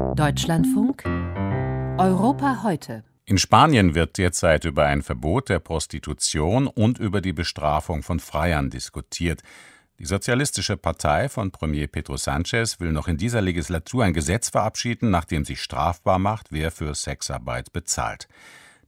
Deutschlandfunk Europa heute. In Spanien wird derzeit über ein Verbot der Prostitution und über die Bestrafung von Freiern diskutiert. Die Sozialistische Partei von Premier Pedro Sánchez will noch in dieser Legislatur ein Gesetz verabschieden, nachdem sich strafbar macht, wer für Sexarbeit bezahlt.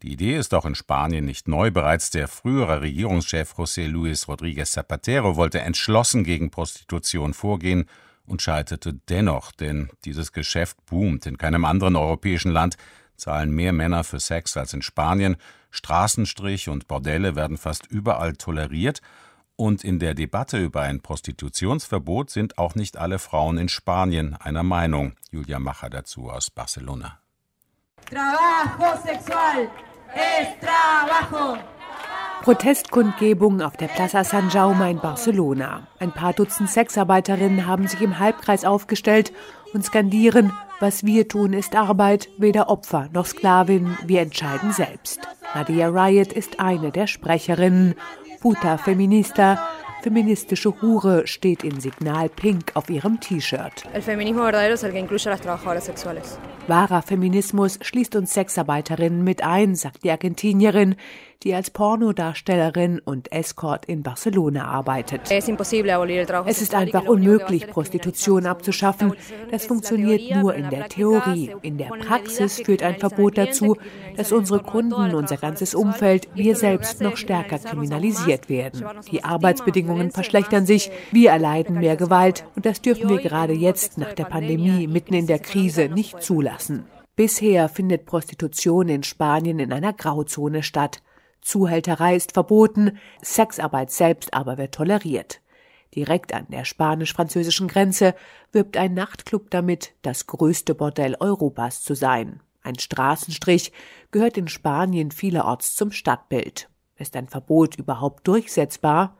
Die Idee ist auch in Spanien nicht neu. Bereits der frühere Regierungschef José Luis Rodríguez Zapatero wollte entschlossen gegen Prostitution vorgehen und scheiterte dennoch, denn dieses Geschäft boomt. In keinem anderen europäischen Land zahlen mehr Männer für Sex als in Spanien. Straßenstrich und Bordelle werden fast überall toleriert und in der Debatte über ein Prostitutionsverbot sind auch nicht alle Frauen in Spanien einer Meinung. Julia Macher dazu aus Barcelona. Trabajo sexual es trabajo. Protestkundgebung auf der Plaza San Jaume in Barcelona. Ein paar Dutzend Sexarbeiterinnen haben sich im Halbkreis aufgestellt und skandieren, was wir tun, ist Arbeit, weder Opfer noch Sklavin, wir entscheiden selbst. Nadia Riot ist eine der Sprecherinnen Puta Feminista, feministische Hure steht in Signal Pink auf ihrem T-Shirt. Wahrer Feminismus schließt uns Sexarbeiterinnen mit ein, sagt die Argentinierin, die als Pornodarstellerin und Escort in Barcelona arbeitet. Es ist einfach unmöglich, Prostitution abzuschaffen. Das funktioniert nur in der Theorie. In der Praxis führt ein Verbot dazu, dass unsere Kunden, unser ganzes Umfeld, wir selbst noch stärker kriminalisiert werden. Die Arbeitsbedingungen verschlechtern sich, wir erleiden mehr Gewalt und das dürfen wir gerade jetzt nach der Pandemie mitten in der Krise nicht zulassen. Bisher findet Prostitution in Spanien in einer Grauzone statt. Zuhälterei ist verboten, Sexarbeit selbst aber wird toleriert. Direkt an der spanisch-französischen Grenze wirbt ein Nachtclub damit, das größte Bordell Europas zu sein. Ein Straßenstrich gehört in Spanien vielerorts zum Stadtbild. Ist ein Verbot überhaupt durchsetzbar?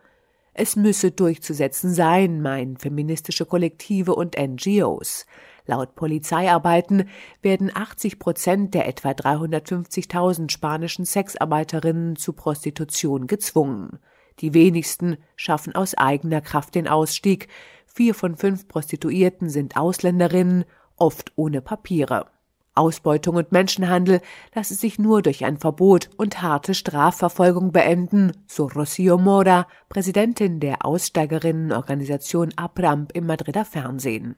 Es müsse durchzusetzen sein, meinen feministische Kollektive und NGOs. Laut Polizeiarbeiten werden 80 Prozent der etwa 350.000 spanischen Sexarbeiterinnen zu Prostitution gezwungen. Die wenigsten schaffen aus eigener Kraft den Ausstieg. Vier von fünf Prostituierten sind Ausländerinnen, oft ohne Papiere. Ausbeutung und Menschenhandel lasse sich nur durch ein Verbot und harte Strafverfolgung beenden, so Rocío Mora, Präsidentin der Aussteigerinnenorganisation APRAMP im Madrider Fernsehen.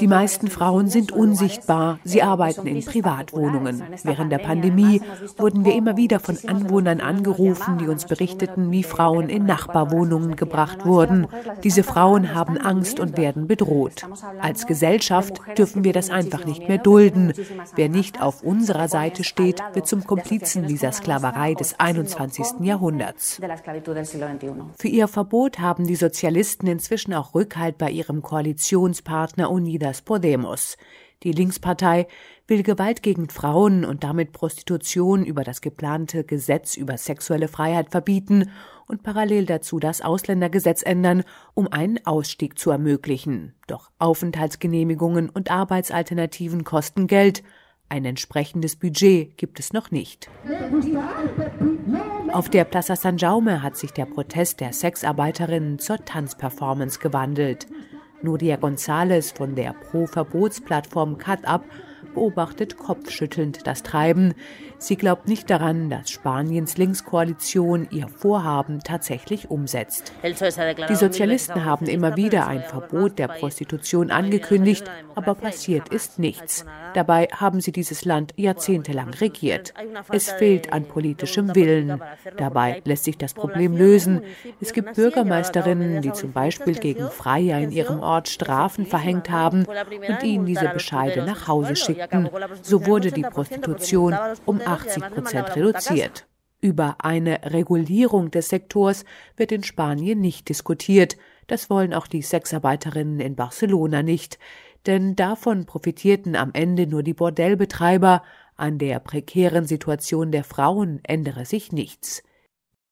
Die meisten Frauen sind unsichtbar, sie arbeiten in Privatwohnungen. Während der Pandemie wurden wir immer wieder von Anwohnern angerufen, die uns berichteten, wie Frauen in Nachbarwohnungen gebracht wurden. Diese Frauen haben Angst und werden bedroht. Als Gesellschaft dürfen wir das einfach nicht mehr dulden. Wer nicht auf unserer Seite steht, wird zum Komplizen dieser Sklaverei des 21. Jahrhunderts. Für ihr Verbot haben die Sozialisten inzwischen auch Rückhalt bei ihrem Koalitionspartner Unidas Podemos. Die Linkspartei will Gewalt gegen Frauen und damit Prostitution über das geplante Gesetz über sexuelle Freiheit verbieten und parallel dazu das Ausländergesetz ändern, um einen Ausstieg zu ermöglichen. Doch Aufenthaltsgenehmigungen und Arbeitsalternativen kosten Geld. Ein entsprechendes Budget gibt es noch nicht. Auf der Plaza San Jaume hat sich der Protest der Sexarbeiterinnen zur Tanzperformance gewandelt. Nuria González von der Pro-Verbotsplattform Cut Up beobachtet kopfschüttelnd das Treiben. Sie glaubt nicht daran, dass Spaniens Linkskoalition ihr Vorhaben tatsächlich umsetzt. Die Sozialisten haben immer wieder ein Verbot der Prostitution angekündigt, aber passiert ist nichts. Dabei haben sie dieses Land jahrzehntelang regiert. Es fehlt an politischem Willen. Dabei lässt sich das Problem lösen. Es gibt Bürgermeisterinnen, die zum Beispiel gegen Freier in ihrem Ort Strafen verhängt haben und ihnen diese Bescheide nach Hause schickten. So wurde die Prostitution um 80 Prozent reduziert. Über eine Regulierung des Sektors wird in Spanien nicht diskutiert. Das wollen auch die Sexarbeiterinnen in Barcelona nicht denn davon profitierten am Ende nur die Bordellbetreiber, an der prekären Situation der Frauen ändere sich nichts.